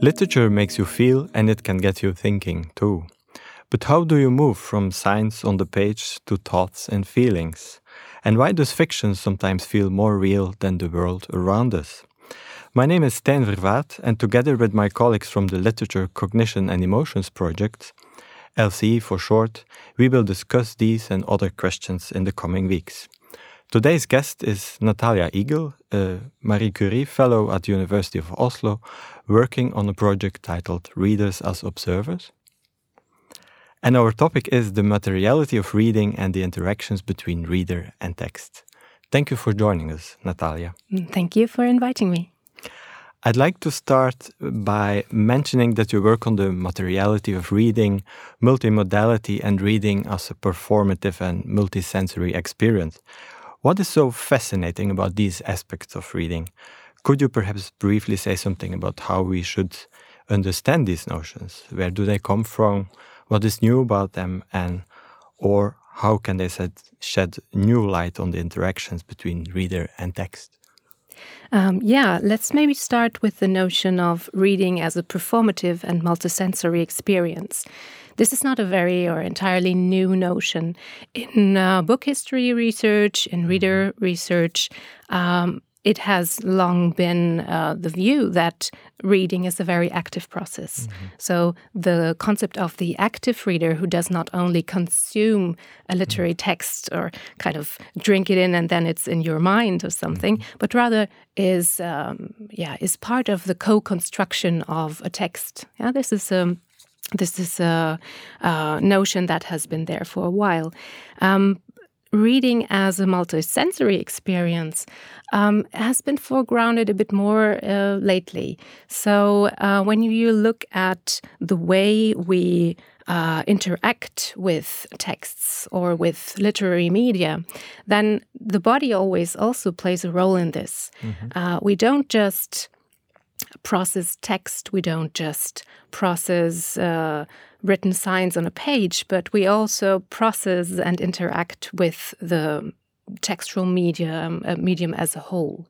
Literature makes you feel and it can get you thinking too. But how do you move from signs on the page to thoughts and feelings? And why does fiction sometimes feel more real than the world around us? My name is Stijn Vervaet, and together with my colleagues from the Literature, Cognition and Emotions project, LCE for short, we will discuss these and other questions in the coming weeks. Today's guest is Natalia Igl, a Marie Curie Fellow at the University of Oslo, working on a project titled Readers as Observers. And our topic is the materiality of reading and the interactions between reader and text. Thank you for joining us, Natalia. Mm, thank you for inviting me. I'd like to start by mentioning that you work on the materiality of reading, multimodality, and reading as a performative and multisensory experience. What is so fascinating about these aspects of reading? Could you perhaps briefly say something about how we should understand these notions? Where do they come from? What is new about them? And or how can they shed new light on the interactions between reader and text? Um, yeah, let's maybe start with the notion of reading as a performative and multisensory experience. This is not a very or entirely new notion. In uh, book history research, in reader research, um, it has long been uh, the view that reading is a very active process. Mm -hmm. So, the concept of the active reader who does not only consume a literary mm -hmm. text or kind of drink it in and then it's in your mind or something, mm -hmm. but rather is, um, yeah, is part of the co construction of a text. Yeah, this is a um, this is a, a, notion that has been there for a while. Um, reading as a multisensory experience um, has been foregrounded a bit more uh, lately. So uh, when you look at the way we uh, interact with texts or with literary media, then the body always also plays a role in this. Mm -hmm. we don't just process text. We don't just process uh, written signs on a page, but we also process and interact with the textual medium, uh, medium as a whole.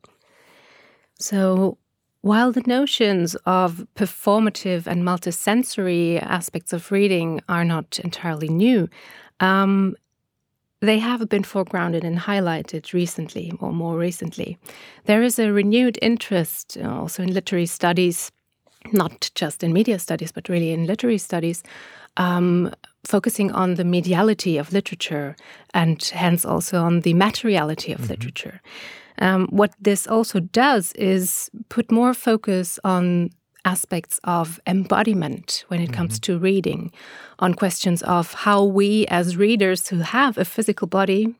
So, while the notions of performative and multisensory aspects of reading are not entirely new, um, they have been foregrounded and highlighted recently, or more recently. There is a renewed interest uh, also in literary studies, not just in media studies, but really in literary studies, um, focusing on the mediality of literature and hence also on the materiality of mm -hmm. literature. Um, what this also does is put more focus on aspects of embodiment when it comes mm-hmm. to reading, on questions of how we, as readers who have a physical body,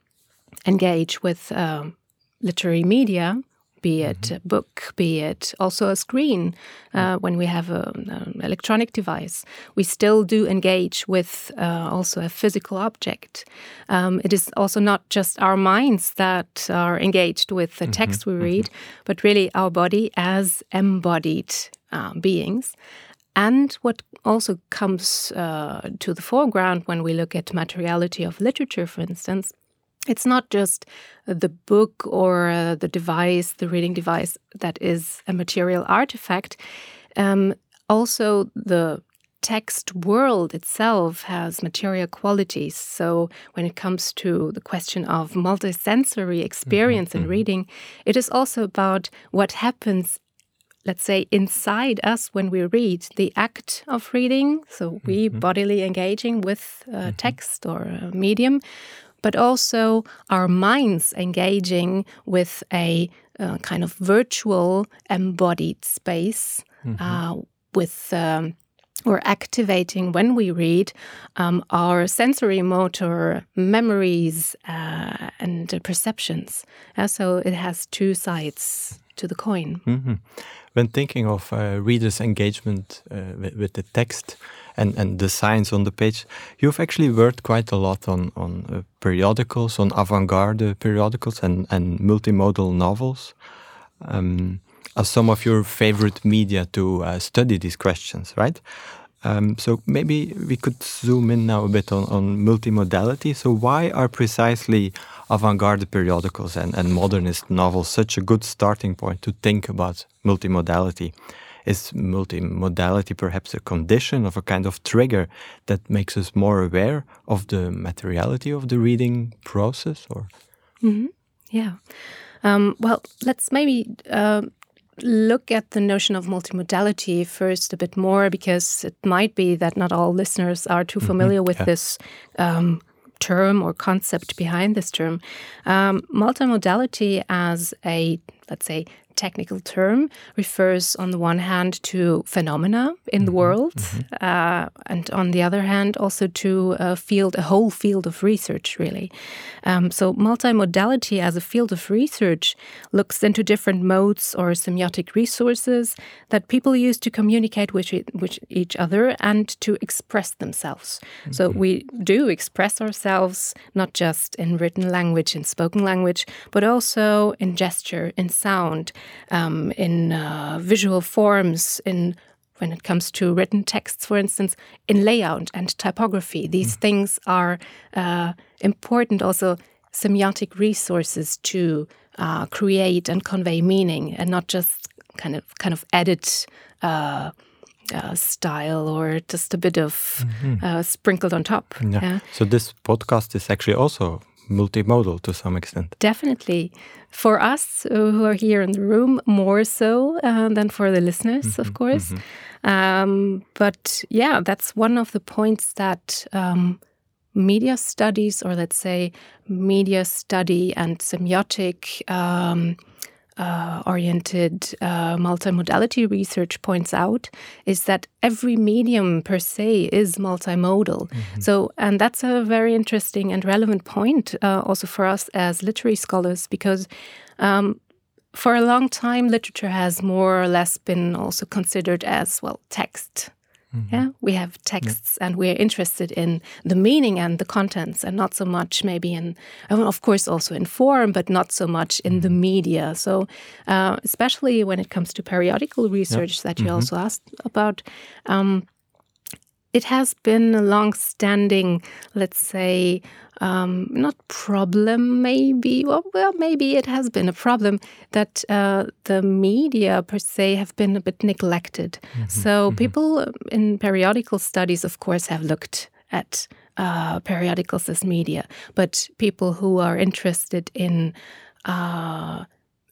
engage with um, literary media, be it mm-hmm. a book, be it also a screen uh, when we have an electronic device. We still do engage with uh, also a physical object. Um, it is also not just our minds that are engaged with the mm-hmm. text we read, mm-hmm. but really our body as embodied uh, beings. And what also comes uh, to the foreground when we look at materiality of literature, for instance, it's not just the book or uh, the device, the reading device, that is a material artifact. Um, also, the text world itself has material qualities. So, when it comes to the question of multisensory experience mm -hmm. in reading, it is also about what happens let's say, inside us when we read, the act of reading, so we mm -hmm. bodily engaging with uh, mm -hmm. text or a medium, but also our minds engaging with a uh, kind of virtual embodied space mm -hmm. uh, with. Um, or activating when we read um, our sensory motor memories uh, and perceptions. so it has two sides to the coin. Mm -hmm when thinking of uh, readers' engagement uh, with, with, the text and, and the signs on the page, you've actually worked quite a lot on, on uh, periodicals, on avant garde periodicals, and, and multimodal novels um, as some of your favorite media to uh, study these questions, right? Um, so maybe we could zoom in now a bit on, on multimodality. So why are precisely avant-garde periodicals and, and modernist novels such a good starting point to think about multimodality? is multimodality perhaps a condition of a kind of trigger that makes us more aware of the materiality of the reading process? Or mm -hmm. yeah, um, well, let's maybe. Uh, look at the notion of multimodality first a bit more because it might be that not all listeners are too mm-hmm. familiar mm -hmm. with yeah. this um, term or concept behind this term. Um, multimodality as a, let's say, technical term refers, on the one hand, to phenomena in the mm-hmm. world, mm-hmm. uh, and on the other hand, also to a field, a whole field of research, really. Um, so, multimodality as a field of research looks into different modes or semiotic resources that people use to communicate with, with each other and to express themselves. Mm-hmm. So, we do express ourselves not just in written language, in spoken language, but also in gesture, in sound um, in uh, visual forms, in when it comes to written texts, for instance, in layout and typography. These mm. things are uh, important also semiotic resources to uh, create and convey meaning, and not just kind of kind of edit. Uh, uh, style or just a bit of mm -hmm. sprinkled on top. Yeah. yeah. So this podcast is actually also multimodal to some extent. Definitely. For us uh, who are here in the room, more so uh, than for the listeners, mm -hmm, of mm-hmm, course. Mm -hmm. um, but yeah, that's one of the points that um, media studies, or let's say media study and semiotic um, uh, oriented uh, multimodality research points out is that every medium per se is multimodal. Mm -hmm. So, and that's a very interesting and relevant point uh, also for us as literary scholars because. Um, for a long time, literature has more or less been also considered as well text Mm -hmm. Yeah, we have texts yeah. and we're interested in the meaning and the contents, and not so much maybe in, of course, also in form, but not so much in the mm-hmm. media. So, uh, especially when it comes to periodical research yeah. that you mm -hmm. also asked about, um, it has been a long-standing, let's say, um, not problem, maybe. Well, well, maybe it has been a problem that uh, the media per se have been a bit neglected. Mm -hmm, so mm -hmm. people in periodical studies, of course, have looked at uh, periodicals as media, but people who are interested in uh,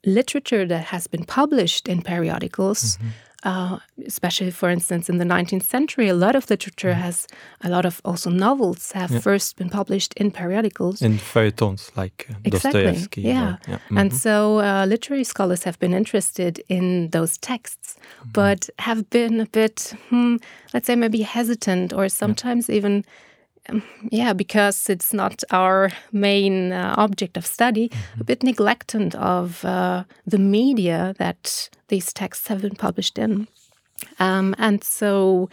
literature that has been published in periodicals. Mm -hmm uh, especially for instance in the 19th century a lot of literature mm. has a lot of also novels have yeah. first been published in periodicals in feuilletons like uh, exactly. Dostoevsky yeah, yeah. Mm -hmm. and so uh, literary scholars have been interested in those texts mm -hmm. but have been a bit hmm, let's say maybe hesitant or sometimes yeah. even yeah, because it's not our main uh, object of study, mm -hmm. a mm-hmm. bit neglectant of uh, the media that these texts have been published in. Um, and so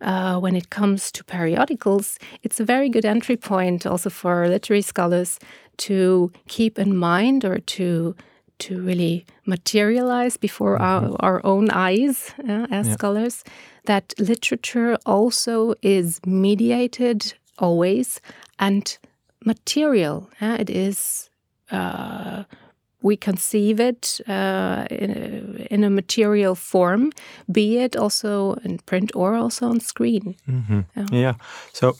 uh, when it comes to periodicals, it's a very good entry point also for literary scholars to keep in mind or to to really materialize before our, our own eyes uh, as yeah. scholars that literature also is mediated always and material. Uh, it is. Uh, we conceive it uh, in, a, in, a, material form, be it also in print or also on screen. Mm -hmm. yeah. yeah. So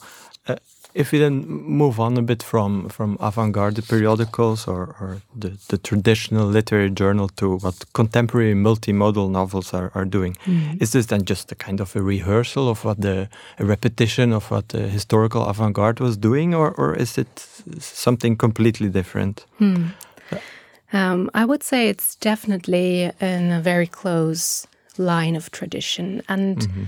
if we then move on a bit from from avant-garde periodicals or, or the, the traditional literary journal to what contemporary multimodal novels are, are doing, mm. is this then just a kind of a rehearsal of what the a repetition of what the historical avant-garde was doing, or or is it something completely different? Mm. Um, I would say it's definitely in a very close line of tradition and. Mm -hmm.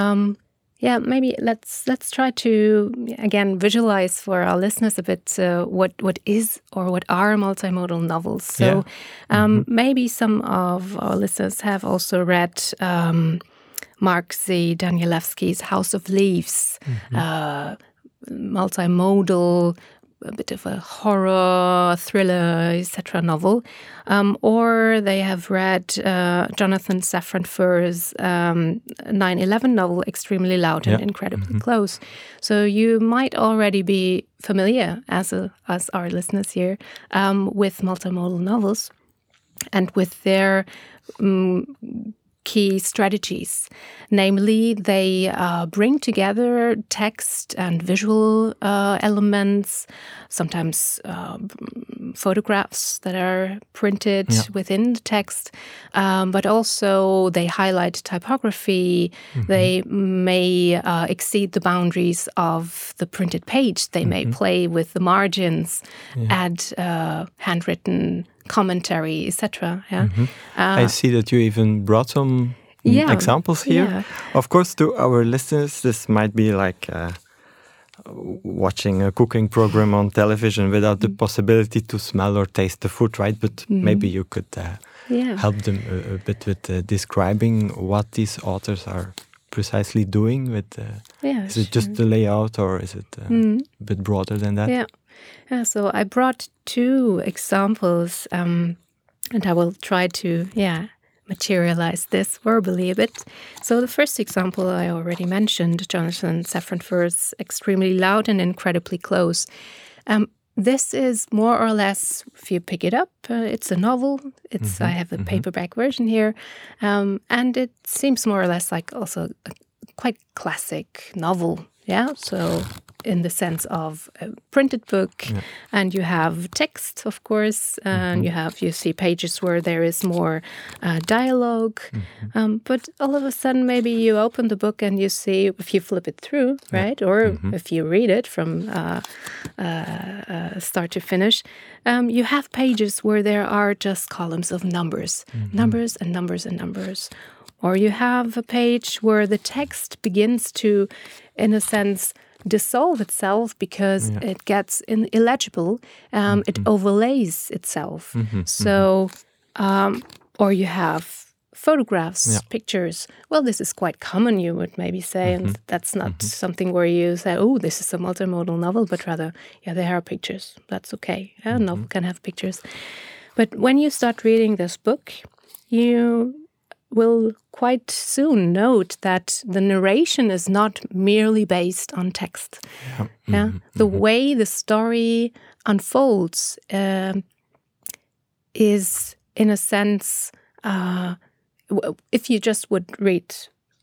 um, yeah, maybe let's let's try to again visualize for our listeners a bit uh, what what is or what are multimodal novels. So yeah. um, mm -hmm. maybe some of our listeners have also read um, Mark Z. Danielewski's House of Leaves, mm -hmm. uh, multimodal a bit of a horror, thriller, etc. novel, um, or they have read uh, Jonathan Safran Foer's um, 9/11 novel, extremely loud and incredibly mm -hmm. close. So you might already be familiar, as a, as our listeners here, um, with multimodal novels, and with their um, key strategies. Namely, they uh, bring together text and visual uh, elements, sometimes uh, photographs that are printed yeah. within the text, um, but also they highlight typography. Mm -hmm. They may uh, exceed the boundaries of the printed page. They mm -hmm. may mm-hmm. play with the margins, yeah. add uh, handwritten commentary, etc. Yeah. Mm -hmm. uh, I see that you even brought some yeah, examples here. Yeah. Of course, to our listeners, this might be like uh, watching a cooking program on television without the mm. possibility to smell or taste the food, right? But mm. maybe you could uh, yeah. help them a, a bit with uh, describing what these authors are precisely doing with uh, yeah, is it just the layout or is it uh, mm. a bit broader than that yeah yeah, so I brought two examples, um, and I will try to, yeah, materialize this verbally a bit. So the first example I already mentioned, Jonathan Safran Foer's extremely loud and incredibly close. Um, this is more or less, if you pick it up, uh, it's a novel. It's mm -hmm, I have a mm -hmm. paperback version here, um, and it seems more or less like also a quite classic novel. Yeah, so in the sense of a printed book, yeah. and you have text, of course, and mm -hmm. you have you see pages where there is more uh, dialogue. Mm -hmm. um, but all of a sudden, maybe you open the book and you see if you flip it through, right, yeah. or mm -hmm. if you read it from uh, uh, uh, start to finish, um, you have pages where there are just columns of numbers, mm-hmm. numbers and numbers and numbers. Or you have a page where the text begins to, in a sense, dissolve itself because yeah. it gets in illegible. Um, mm -hmm. It mm-hmm. overlays itself. Mm -hmm. So, um, or you have photographs, yeah. pictures. Well, this is quite common, you would maybe say, and mm-hmm. that's not mm-hmm. something where you say, "Oh, this is a multimodal novel," but rather, yeah, there are pictures. That's okay. A novel can have pictures. But when you start reading this book, you will quite soon note that the narration is not merely based on text. Yeah. yeah? Mm -hmm. The mm-hmm. way the story unfolds uh, is, in a sense, uh, if you just would read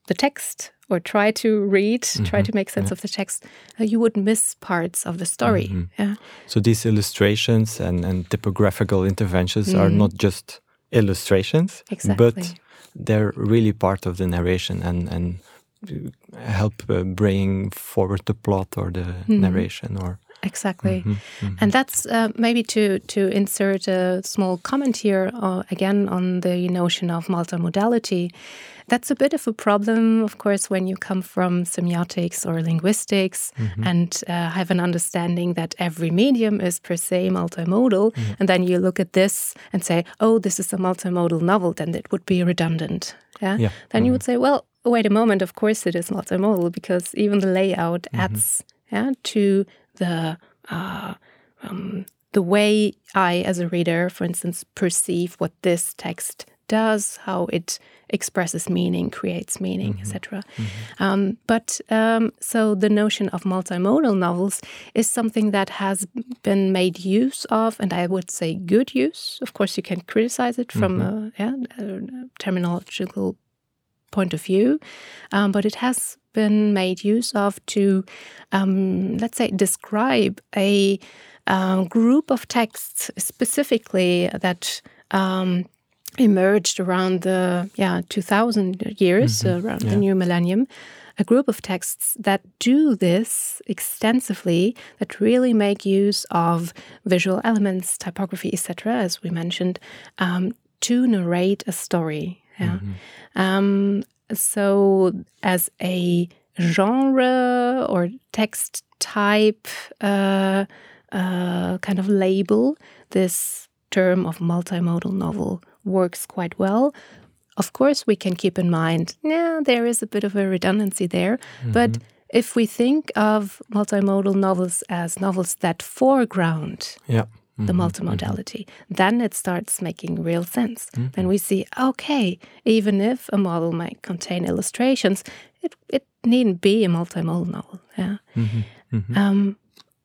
the text or try to read, mm -hmm. try mm-hmm. to make sense yeah. of the text, uh, you would miss parts of the story. Mm -hmm. Yeah. So these illustrations and, and typographical interventions are mm. not just illustrations, exactly. but they're really part of the narration and and help uh, bring forward the plot or the mm. narration or exactly mm -hmm, mm -hmm. and that's uh, maybe to to insert a small comment here uh, again on the notion of multimodality that's a bit of a problem, of course, when you come from semiotics or linguistics mm -hmm. and uh, have an understanding that every medium is per se multimodal. Mm -hmm. And then you look at this and say, oh, this is a multimodal novel, then it would be redundant. Yeah. yeah. Then you mm-hmm. would say, well, wait a moment, of course it is multimodal because even the layout mm-hmm. adds yeah, to the. Uh, um, the way I, as a reader, for instance, perceive what this text does, how it expresses meaning, creates meaning, mm -hmm. etc. Mm -hmm. um, but um, so the notion of multimodal novels is something that has been made use of, and I would say good use. Of course, you can criticize it from mm -hmm. a, yeah, a, terminological point of view, um, but it has been made use of to, um, let's say, describe a uh, group of texts specifically that um, emerged around the yeah 2000 years mm -hmm. around yeah. the new millennium a group of texts that do this extensively that really make use of visual elements typography etc as we mentioned um, to narrate a story yeah? mm -hmm. um, so as a genre or text type uh, uh, kind of label this term of multimodal novel works quite well. Of course, we can keep in mind, yeah, there is a bit of a redundancy there. Mm -hmm. But if we think of multimodal novels as novels that foreground yeah. The multimodality, mm -hmm. then it starts making real sense. Mm-hmm. Then we see, okay, even if a model might contain illustrations, it, it needn't be a multimodal novel. Yeah. Mm-hmm. Mm-hmm. Um,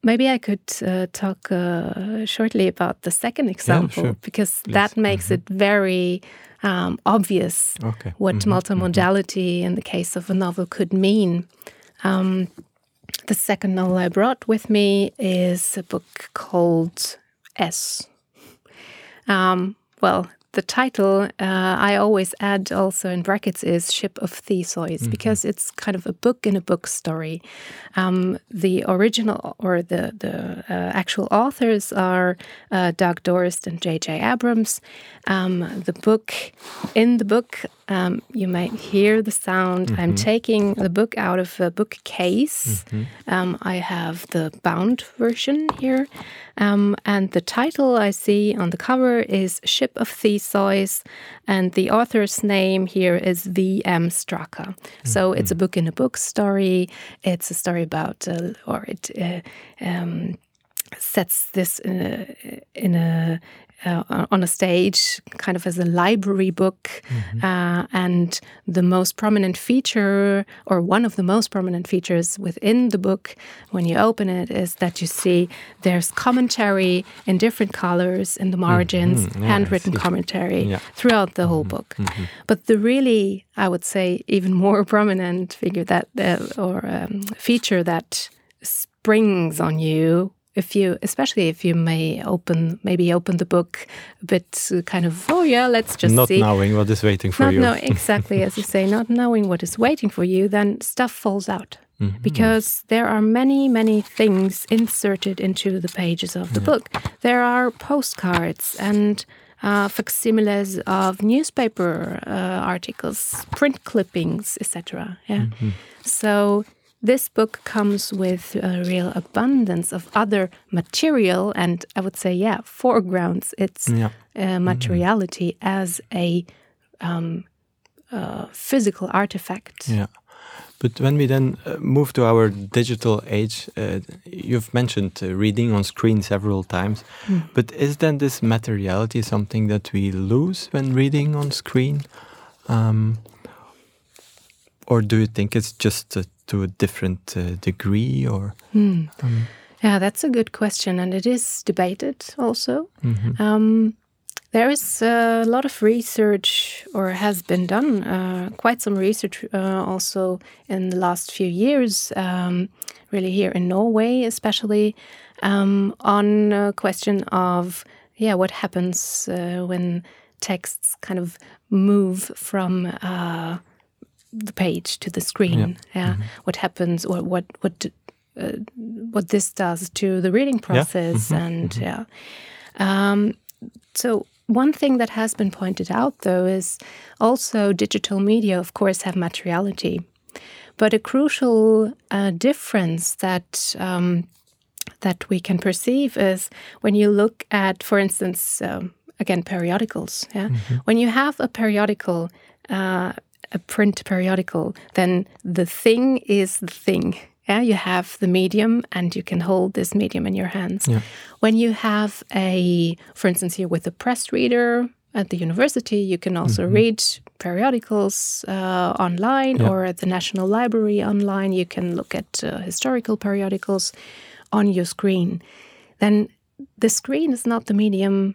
maybe I could uh, talk uh, shortly about the second example sure. because Please. that makes Mhm. it very um, obvious Okay. what multimodality in the case of a novel could mean. Um, the second novel I brought with me is a book called S. Um, well, the title uh, I always add also in brackets is Ship of Theseus because it's kind of a book in a book story. Um, the original or the the uh, actual authors are uh, Doug Dorst and J.J. Abrams. Um, the book in the book um, you might hear the sound. I'm taking the book out of a bookcase. Um, I have the bound version here. Um, and the title I see on the cover is Ship of Theseus, and the author's name here is V.M. Straka. So it's a book in a book story. It's a story about, uh, or it uh, um, sets this in a, in a uh, on a stage, kind of as a library book. Uh, and the most prominent feature, or one of the most prominent features within the book, when you open it, is that you see there's commentary in different colors in the margins, Mhm. Yeah, handwritten commentary Yeah. throughout the whole book. But the really, I would say, even more prominent figure that, uh, or um, feature that springs on you if you especially if you may open maybe open the book a bit uh, kind of oh yeah let's just Not see knowing what is waiting for not you. know exactly as you say not knowing what is waiting for you then stuff falls out Mm-hmm. because there are many many things inserted into the pages of the book there are postcards and uh, facsimiles of newspaper uh, articles print clippings etc yeah Mm-hmm. so this book comes with a real abundance of other material and i would say yeah foregrounds its Yeah. uh, materiality as a um, uh, physical artifact Yeah. But when we then uh, move to our digital age, uh, you've mentioned uh, reading on screen several times. But is then this materiality something that we lose when reading on screen? Um, or do you think it's just uh, to a different uh, degree? Or Hmm. Yeah, that's a good question, and it is debated also. Mhm. Um, there is a lot of research, or has been done, uh, quite some research uh, also in the last few years, um, really here in Norway, especially, um, on a question of yeah, what happens uh, when texts kind of move from uh, the page to the screen. Yeah, what happens, or what what uh, what this does to the reading process, and yeah. Um, so one thing that has been pointed out, though, is also digital media, of course, have materiality, but a crucial uh, difference that um, that we can perceive is when you look at, for instance, um, again, periodicals. Yeah, when you have a periodical. Uh, a print periodical, then the thing is the thing. Yeah, you have the medium and you can hold this medium in your hands. Yeah. When you have a, for instance, here with a press reader at the university, you can also read periodicals uh, online Yeah. or at the National Library online. You can look at uh, historical periodicals on your screen. Then the screen is not the medium,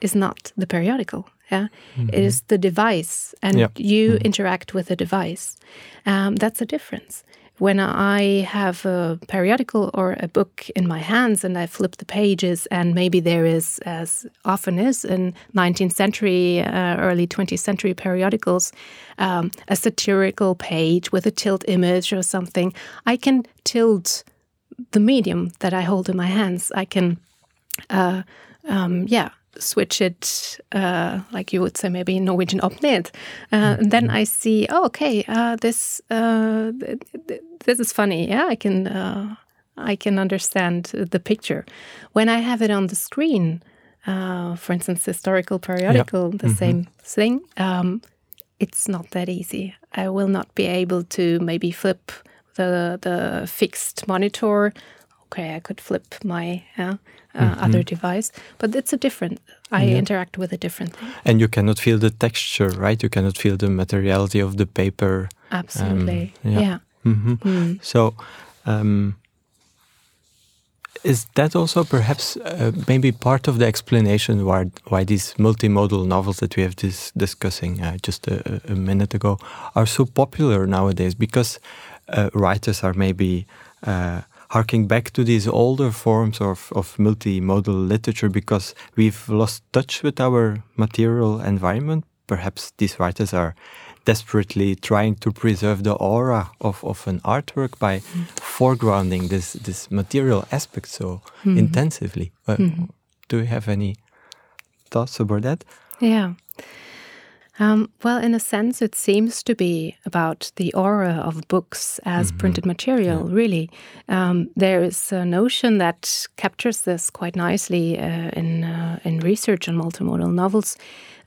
is not the periodical. Yeah, It is the device, and Yeah. you interact with the device. Um, that's a difference. When I have a periodical or a book in my hands and I flip the pages, and maybe there is, as often is in 19th century, uh, early 20th century periodicals, um, a satirical page with a tilt image or something, I can tilt the medium that I hold in my hands. I can, uh, um, yeah, switch it, uh, like you would say, maybe in Norwegian up ned. Uh, and then I see, oh, okay, uh, this uh, th- th- this is funny. Yeah, I can uh, I can understand the picture. When I have it on the screen, uh, for instance, historical periodical, the same thing. Um, it's not that easy. I will not be able to maybe flip the the fixed monitor. Okay, I could flip my uh, uh, other device, but it's a different. I interact with a different thing. and you cannot feel the texture, right? You cannot feel the materiality of the paper. Absolutely, yeah. yeah. hmm Mm. So, um, is that also perhaps uh, maybe part of the explanation why why these multimodal novels that we have this discussing uh, just a, a, minute ago are so popular nowadays because uh, writers are maybe uh, harking back to these older forms of, of multimodal literature because we've lost touch with our material environment. Perhaps these writers are desperately trying to preserve the aura of, of an artwork by mm. foregrounding this this material aspect so mm. intensively. Uh, mm. Do you have any thoughts about that? Yeah. Um, well, in a sense, it seems to be about the aura of books as mm -hmm. printed material, yeah. really. Um, there is a notion that captures this quite nicely uh, in, uh, in research on multimodal novels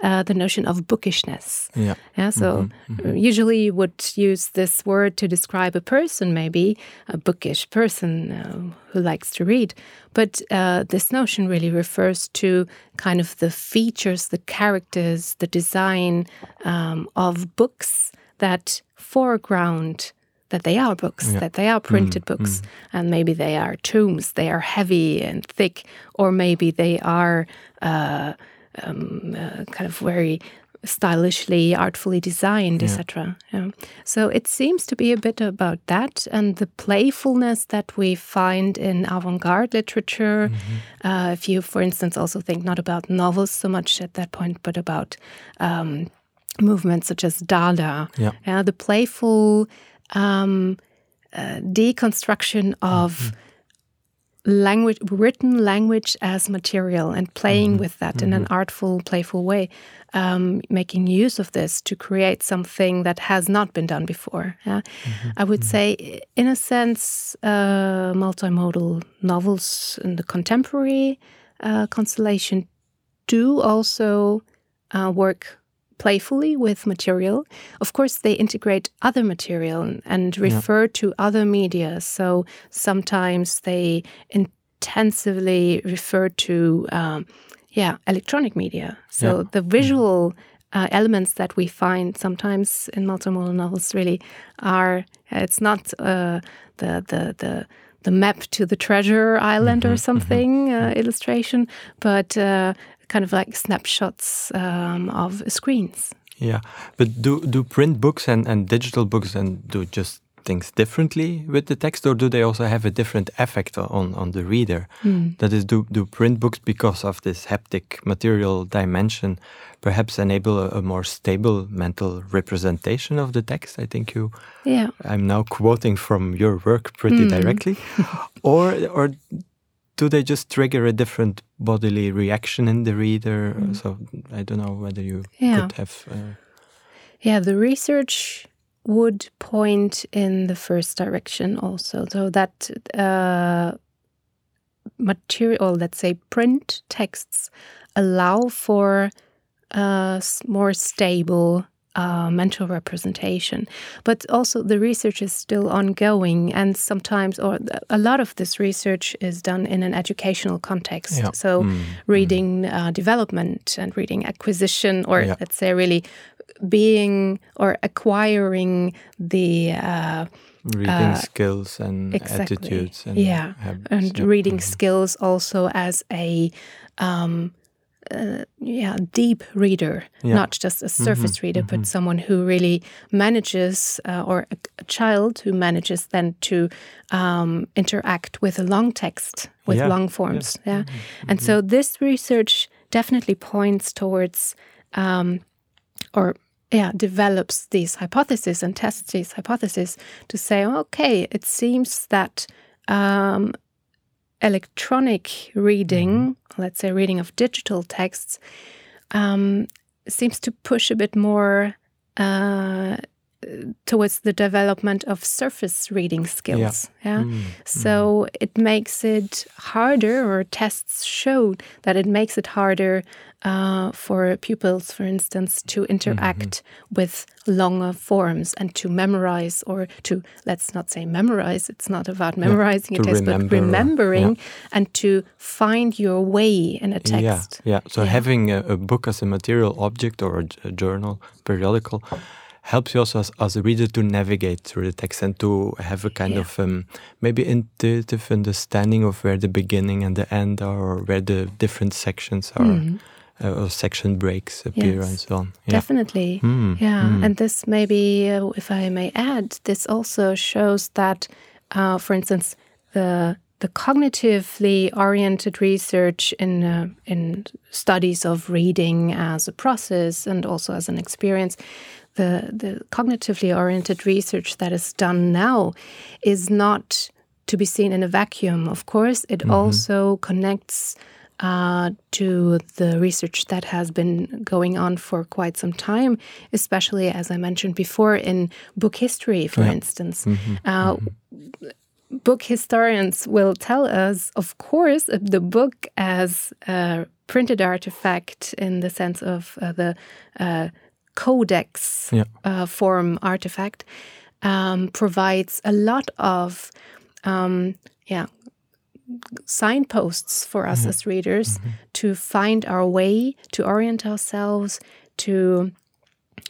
uh, the notion of bookishness. Yeah. yeah so mm -hmm, mm -hmm. usually you would use this word to describe a person, maybe a bookish person uh, who likes to read. But uh, this notion really refers to kind of the features, the characters, the design um, of books that foreground that they are books, yeah. that they are printed mm, books, mm. and maybe they are tomes, they are heavy and thick, or maybe they are uh, um, uh, kind of very stylishly, artfully designed, yeah. etc. Yeah. So it seems to be a bit about that and the playfulness that we find in avant-garde literature. Mm -hmm. uh, if you, for instance, also think not about novels so much at that point, but about um, movements such as Dada, yeah. The playful um, uh, deconstruction of. Mm -hmm language written language as material and playing mm-hmm. with that mm-hmm. in an mm-hmm. artful playful way um, making use of this to create something that has not been done before yeah? mm-hmm. i would mm-hmm. say in a sense uh, multimodal novels in the contemporary uh, constellation do also uh, work playfully with material. Of course, they integrate other material and refer yeah. to other media. So sometimes they intensively refer to, um, yeah, electronic media. So yeah. the visual uh, elements that we find sometimes in multimodal novels really are. It's not uh, the the the the map to the treasure island mm -hmm, or mm-hmm. something mm -hmm. uh, illustration, but uh, kind of like snapshots um, of screens. Yeah, but do do print books and, and digital books and do just things differently with the text, or do they also have a different effect on on the reader? Mm. That is, do do print books because of this haptic material dimension perhaps enable a, a, more stable mental representation of the text? I think you. Yeah. I'm now quoting from your work pretty mm. directly, or or do they just trigger a different bodily reaction in the reader? Mm. So I don't know whether you yeah. could have. Uh... Yeah, the research would point in the first direction also. So that uh, material, let's say print texts, allow for a more stable uh, mental representation. But also, the research is still ongoing, and sometimes, or a lot of this research is done in an educational context. Yeah. So, mm. reading mm. Uh, development and reading acquisition, or yeah. let's say, really being or acquiring the uh, reading uh, skills and exactly. attitudes and yeah habits. and reading mm -hmm. skills also as a um, uh, yeah deep reader yeah. not just a mm-hmm. surface mm -hmm, reader mm -hmm. but mm-hmm. someone who really manages uh, or a, a, child who manages then to um, interact with a long text with yeah. long forms yeah, yeah. Mm -hmm, and so this research definitely points towards um, or yeah, develops these hypotheses and tests these hypotheses to say, okay, it seems that um, electronic reading, mm -hmm. let's say reading of digital texts, um, seems to push a bit more uh, towards the development of surface reading skills. Yeah. yeah? Mm. So mm. it makes it harder, or tests show that it makes it harder uh, for pupils, for instance, to interact mm -hmm. with longer forms and to memorize, or to, let's not say memorize, it's not about memorizing yeah, a text, remember, but remembering yeah. and to find your way in a text. Yeah, yeah. So having a, a, book as a material object or a, a journal, periodical, helps you also as, as, a reader to navigate through the text and to have a kind yeah. of um, maybe intuitive understanding of where the beginning and the end are, or where the different sections are. Mm -hmm. uh, or section breaks appear yes, and so on. Yeah. Definitely. Mm, yeah. Mm. And this maybe, uh, if I may add, this also shows that, uh, for instance, the the cognitively oriented research in uh, in studies of reading as a process and also as an experience the the cognitively oriented research that is done now is not to be seen in a vacuum of course it mm -hmm. also connects uh, to the research that has been going on for quite some time, especially as I mentioned before in book history, for yeah. instance. Mm -hmm. uh, mm -hmm book historians will tell us, of course, uh, the book as a printed artifact in the sense of uh, the uh, codex yeah. uh, form artifact um, provides a lot of um, yeah signposts for us yeah. as readers mm -hmm. to find our way, to orient ourselves, to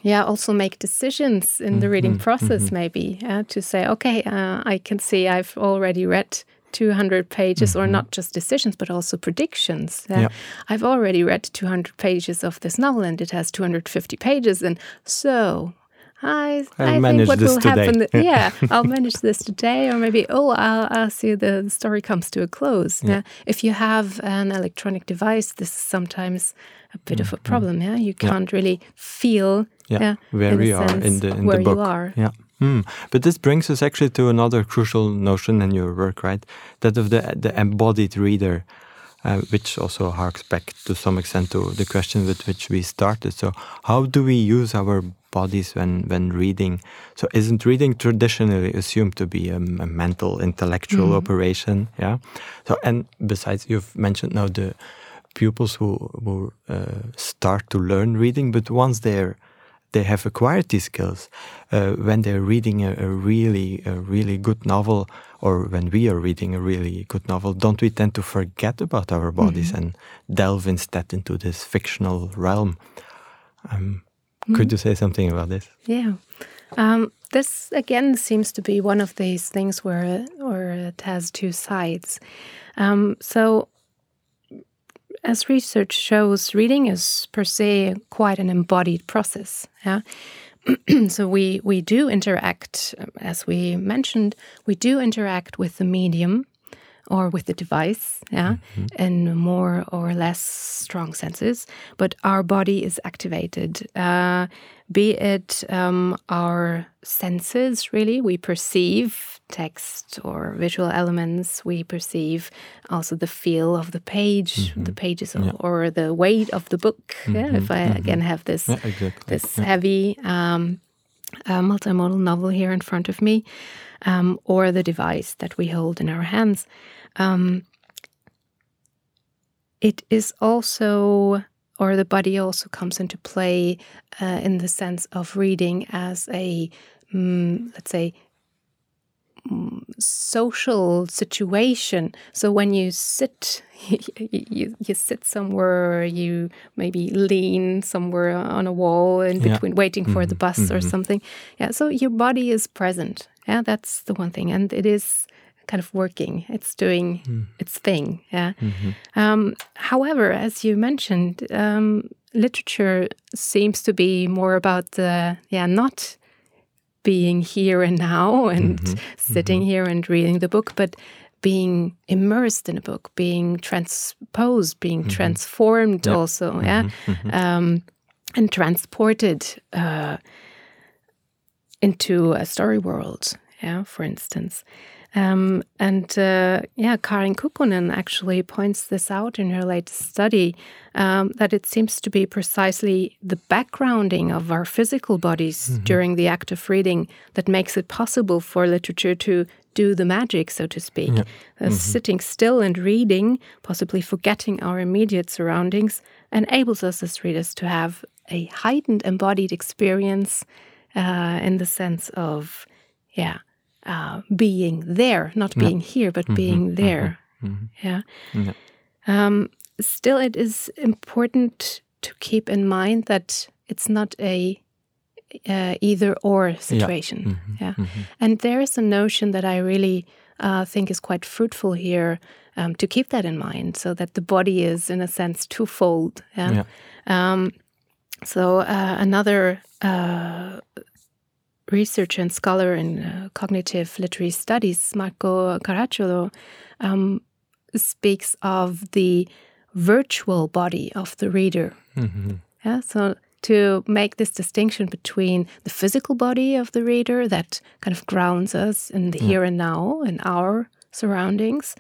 yeah also make decisions in the reading mm -hmm, process mm -hmm. maybe yeah, to say okay uh, i can see i've already read 200 pages or mm-hmm. not just decisions but also predictions yeah. i've already read 200 pages of this novel and it has 250 pages and so I, I think what will today. happen. yeah, I'll manage this today, or maybe oh, I'll, I'll see the story comes to a close. Yeah. yeah. If you have an electronic device, this is sometimes a bit mm -hmm. of a mm-hmm. problem. Yeah, you can't yeah. really feel yeah, yeah where we are in the in the book. You are. Yeah. Mm. But this brings us actually to another crucial notion in your work, right? That of the the embodied reader, uh, which also harks back to some extent to the question with which we started. So, how do we use our bodies when when reading? So, isn't reading traditionally assumed to be a, a mental, intellectual mm. operation? Yeah. So, and besides, you've mentioned now the pupils who who uh, start to learn reading, but once they're they have acquired these skills, uh, when they're reading a, a, really a really good novel, or when we are reading a really good novel, don't we tend to forget about our bodies mm -hmm. and delve instead into this fictional realm? Um, mm -hmm. Could you say something about this? Yeah. Um, this again seems to be one of these things where, where it has two sides. Um, so as research shows, reading is per se quite an embodied process. Yeah. so we we do interact, as we mentioned, we do interact with the medium or with the device, yeah, mm -hmm. in more or less strong senses. But our body is activated. Uh, be it um, our senses, really, we perceive text or visual elements, we perceive also the feel of the page, mm -hmm. the pages, yeah. or the weight of the book. Mm -hmm. Yeah, if I mm -hmm. again have this yeah, exactly. this heavy um, uh, multimodal novel here in front of me, um, or the device that we hold in our hands. Um, it is also or the body also comes into play uh, in the sense of reading as a, um, let's say, um, social situation. So when you sit, you, you sit somewhere, you maybe lean somewhere on a wall in between, yeah. waiting for mm -hmm. the mm-hmm. bus mm -hmm. or mm-hmm. something. Yeah, so your body is present. Yeah, that's the one thing, and it is kind of working. It's doing mm. its thing. Yeah. Mm -hmm. um, however, as you mentioned, um, literature seems to be more about the yeah not being here and now and mm -hmm. sitting -hmm. here and reading the book, but being immersed in a book, being transposed, being mm-hmm. transformed yep. also, yeah, um, and transported uh, into a story world, yeah, for instance. Um, and uh, yeah, Karin Kukkonen actually points this out in her latest study um, that it seems to be precisely the backgrounding of our physical bodies mm -hmm. during the act of reading that makes it possible for literature to do the magic, so to speak. Yeah. Uh, mm -hmm. Sitting still and reading, possibly forgetting our immediate surroundings, enables us as readers to have a heightened embodied experience uh, in the sense of, yeah uh, being there, not being here, but mm -hmm, being there. Mm -hmm, yeah. yeah. Um, still, it is important to keep in mind that it's not a uh, either or situation. Yeah. Mm-hmm. yeah. Mm-hmm. And there is a notion that I really uh, think is quite fruitful here um, to keep that in mind so that the body is, in a sense, twofold. Yeah. yeah. Um, so, uh, another uh, researcher and scholar in uh, cognitive literary studies, Marco Caracciolo, um, speaks of the virtual body of the reader. Mm-hmm. Yeah, so to make this distinction between the physical body of the reader that kind of grounds us in the yeah. here and now in our surroundings,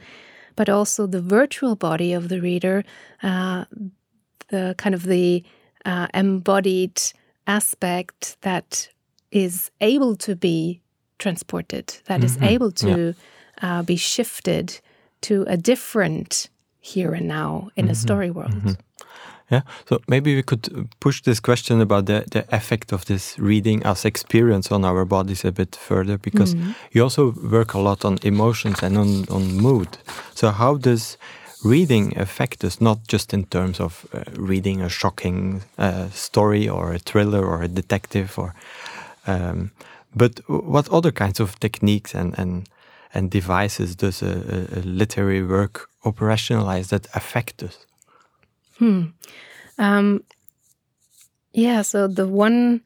but also the virtual body of the reader, uh, the kind of the uh, embodied aspect that is able to be transported, that mm -hmm. is mm-hmm. able to yeah. uh, be shifted to a different here and now in mm -hmm. a mm-hmm. story world. Mm -hmm. Yeah, so maybe we could push this question about the, the effect of this reading as experience on our bodies a bit further because mm -hmm. you also work a lot on emotions and on, on mood. So, how does reading affect us, not just in terms of uh, reading a shocking uh, story or a thriller or a detective, or um, but what other kinds of techniques and, and, and devices does a, a literary work operationalize that affect us? Hmm. Um, yeah, so the one,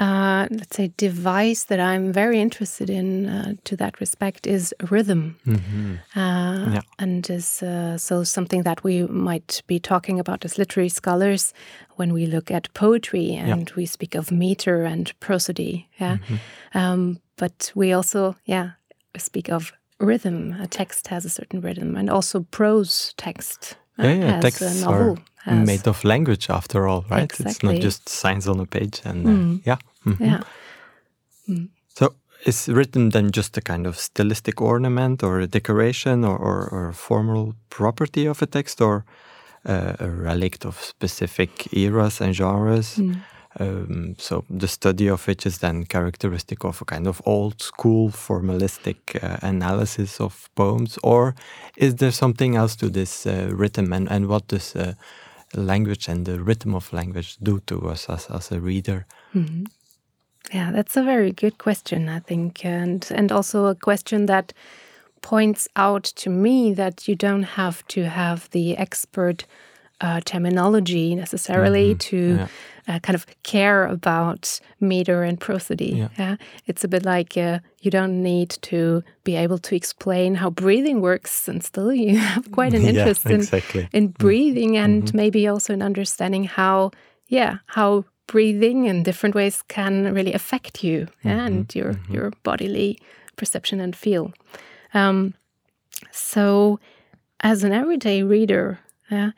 uh, let's say, device that I'm very interested in uh, to that respect is rhythm. Mm-hmm. Uh, yeah. And is uh, so something that we might be talking about as literary scholars when we look at poetry and yeah. we speak of meter and prosody. Yeah. Mm-hmm. Um, but we also, yeah, speak of rhythm. A text has a certain rhythm, and also prose text yeah, yeah. texts are has. made of language after all, right? Exactly. It's not just signs on a page. And uh, mm. yeah. Mm -hmm. yeah. Mm. So is written then just a kind of stylistic ornament or a decoration or, or, or a formal property of a text or uh, a relic of specific eras and genres? Mm. Um, so the study of which is then characteristic of a kind of old school formalistic uh, analysis of poems, or is there something else to this uh, rhythm, and, and what does uh, language and the rhythm of language do to us as, as a reader? Mm -hmm. Yeah, that's a very good question, I think, and and also a question that points out to me that you don't have to have the expert uh, terminology necessarily mm -hmm. to yeah. uh, kind of care about meter and prosody. Yeah. yeah? It's a bit like uh, you don't need to be able to explain how breathing works, and still you have quite an interest yeah, exactly. in, in mm. breathing and mm -hmm. maybe also in understanding how, yeah, how breathing in different ways can really affect you yeah, mm -hmm. and your, mm-hmm. your bodily perception and feel. Um, so, as an everyday reader, yeah,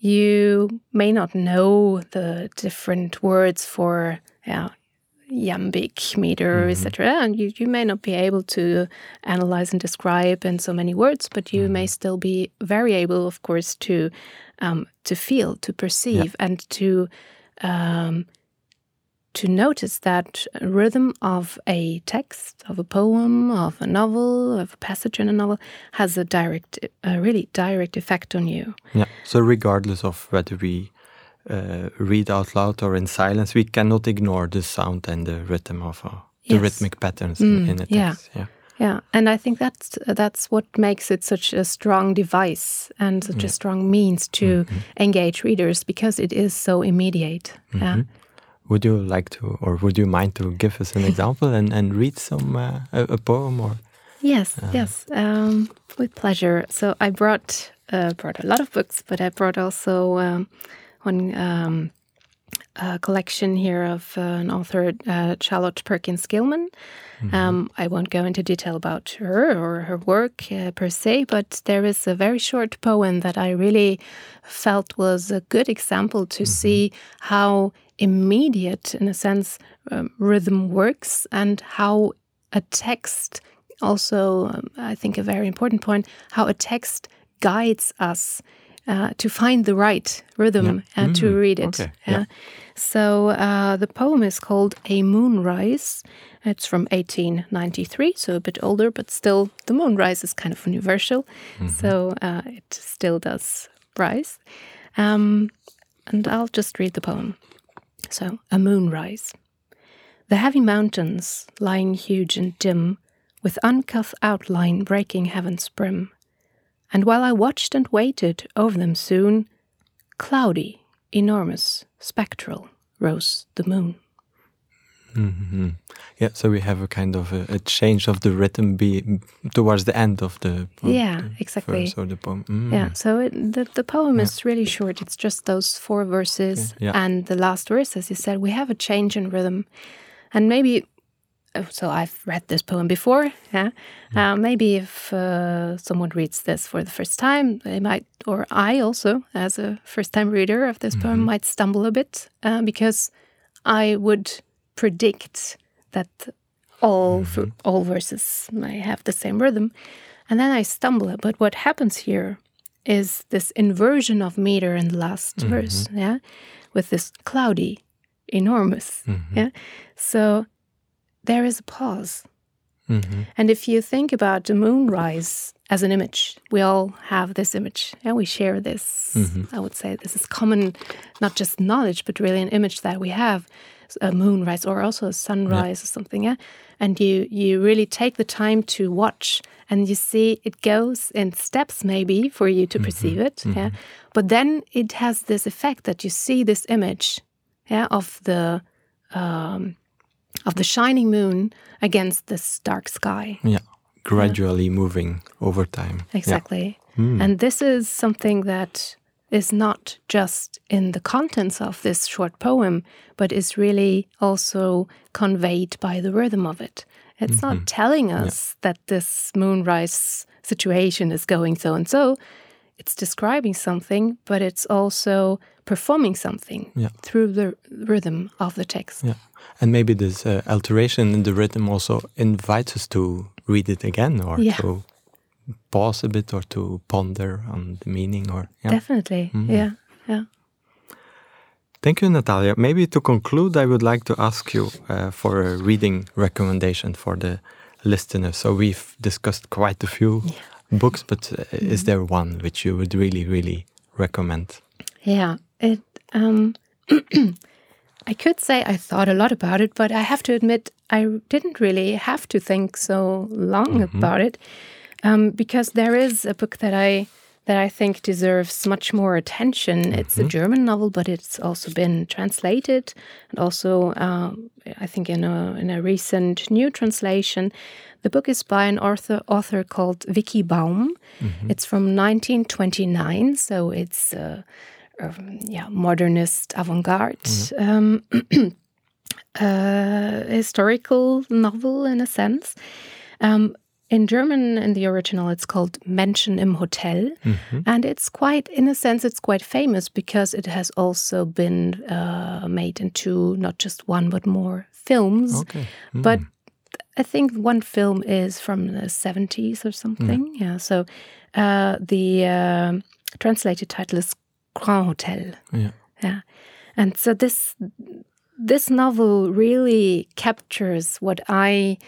you may not know the different words for yeah, iambic, meter, mm-hmm. etc. And you, you may not be able to analyze and describe in so many words, but you mm-hmm. may still be very able, of course, to um, to feel, to perceive, yeah. and to um, to notice that rhythm of a text, of a poem, of a novel, of a passage in a novel has a direct, a really direct effect on you. Yeah. So regardless of whether we uh, read out loud or in silence, we cannot ignore the sound and the rhythm of uh, the yes. rhythmic patterns mm, in the text. Yeah. yeah. Yeah, and I think that's that's what makes it such a strong device and such yeah. a strong means to mm -hmm. engage readers because it is so immediate. Mm -hmm. Yeah. Would you like to, or would you mind to give us an example and, and read some uh, a, a, poem or? Yes, uh, yes, um, with pleasure. So I brought uh, brought a lot of books, but I brought also um, one um, collection here of uh, an author, uh, Charlotte Perkins Gilman. Mm -hmm. I won't go into detail about her or her work uh, per se, but there is a very short poem that I really felt was a good example to mm -hmm. see how immediate, in a sense, um, rhythm works and how a text also, um, I think, a very important point, how a text guides us uh, to find the right rhythm yeah. and mm, to read it. Okay. Yeah. So uh, the poem is called A Moonrise. It's from 1893, so a bit older, but still the moonrise is kind of universal. Mm -hmm. So uh, it still does rise. Um, and I'll just read the poem. So, a moonrise. The heavy mountains, lying huge and dim, with uncouth outline breaking heaven's brim. And while I watched and waited over them soon, cloudy, enormous, spectral, rose the moon. Mm -hmm. Yeah, so we have a kind of a, a, change of the rhythm be towards the end of the poem, yeah exactly verse or the poem. Mm. Yeah, so it, the the poem yeah. is really short. It's just those four verses okay. yeah. and the last verse, as you said. We have a change in rhythm, and maybe. Oh, so I've read this poem before. Yeah, mm. uh, maybe if uh, someone reads this for the first time, they might, or I also, as a first-time reader of this -hmm. poem, might stumble a bit uh, because I would predict that all mm-hmm. all verses may have the same rhythm, and then I stumble. But what happens here is this inversion of meter in the last mm-hmm. verse, yeah, with this cloudy, enormous, mm-hmm. yeah. So there is a pause. Mm-hmm. And if you think about the moonrise as an image, we all have this image and we share this. Mm-hmm. I would say this is common, not just knowledge, but really an image that we have a moonrise or also a sunrise yeah. or something yeah and you you really take the time to watch and you see it goes in steps maybe for you to mm -hmm. perceive it yeah but then it has this effect that you see this image yeah of the um, of the shining moon against this dark sky yeah gradually yeah. moving over time exactly yeah. mm. and this is something that is not just in the contents of this short poem, but is really also conveyed by the rhythm of it. It's mm -hmm. not mm-hmm. telling us yeah. that this moonrise situation is going so and so. It's describing something, but it's also performing something yeah. through the rhythm of the text. Yeah. And maybe this uh, alteration in the rhythm also invites us to read it again or yeah. to pause a bit or to ponder on the meaning or yeah. definitely mm. yeah yeah thank you natalia maybe to conclude i would like to ask you uh, for a reading recommendation for the listeners so we've discussed quite a few yeah. Books but uh, is there one which you would really really recommend yeah it um I could say I thought a lot about it, but I have to admit I didn't really have to think so long mm -hmm. about it um, because there is a book that I that I think deserves much more attention. Mm -hmm. It's a mm-hmm. German novel, but it's also been translated, and also um, I think in a in a recent new translation. The book is by an author author called Vicky Baum. Mm -hmm. It's from 1929, so it's uh, um, yeah modernist avant-garde. Mm -hmm. um, uh, historical novel in a sense. Um, in German, in the original, it's called Menschen im Hotel. Mm -hmm. And it's quite, in a sense, it's quite famous because it has also been uh, made into not just one, but more films. Okay. Mm. But I think one film is from the 70s or something. Yeah. yeah so uh, the uh, translated title is Grand Hotel. Yeah. Yeah. And so this this novel really captures what I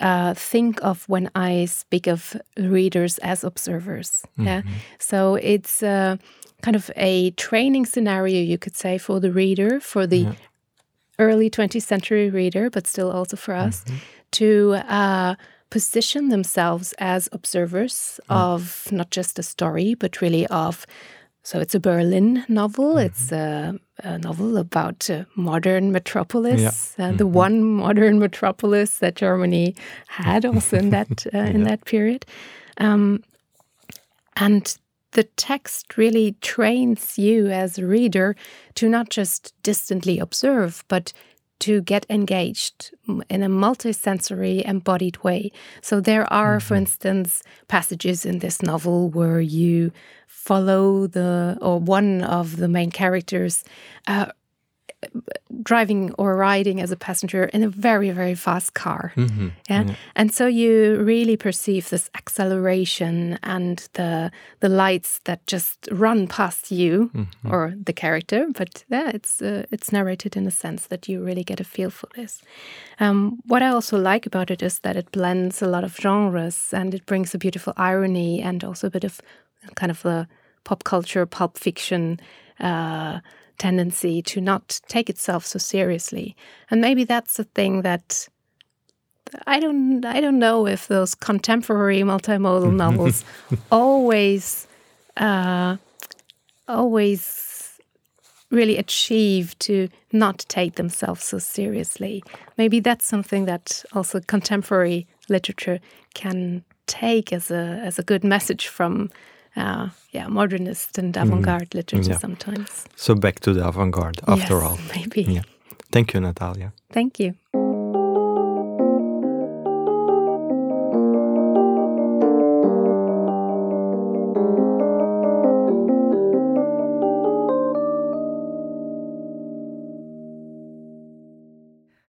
uh, think of when I speak of readers as observers. Mm -hmm. Yeah, so it's uh, kind of a training scenario, you could say, for the reader, for the yeah. early 20th century reader, but still also for us, mm -hmm. to uh, position themselves as observers of not just a story, but really of so it's a Berlin novel. Mm -hmm. It's a, a, novel about a modern metropolis, yeah. uh, mm -hmm. the one modern metropolis that Germany had also in that uh, yeah. in that period. Um, and the text really trains you as a reader to not just distantly observe, but to get engaged in a multisensory embodied way. So there are, mm -hmm. for mm-hmm. instance, passages in this novel where you follow the or one of the main characters uh, driving or riding as a passenger in a very very fast car mm -hmm. yeah? yeah? and so you really perceive this acceleration and the the lights that just run past you mm -hmm. or the character but yeah it's uh, it's narrated in a sense that you really get a feel for this um, what i also like about it is that it blends a lot of genres and it brings a beautiful irony and also a bit of kind of the pop culture pulp fiction uh, tendency to not take itself so seriously. And maybe that's a thing that I don't I don't know if those contemporary multimodal novels always uh, always really achieve to not take themselves so seriously. Maybe that's something that also contemporary literature can take as a as a good message from uh, yeah modernist and mm-hmm. avant-garde mm. literature yeah. sometimes. So back to the avant-garde after yes, all. Maybe. Yeah. Thank you, Natalia. Thank you.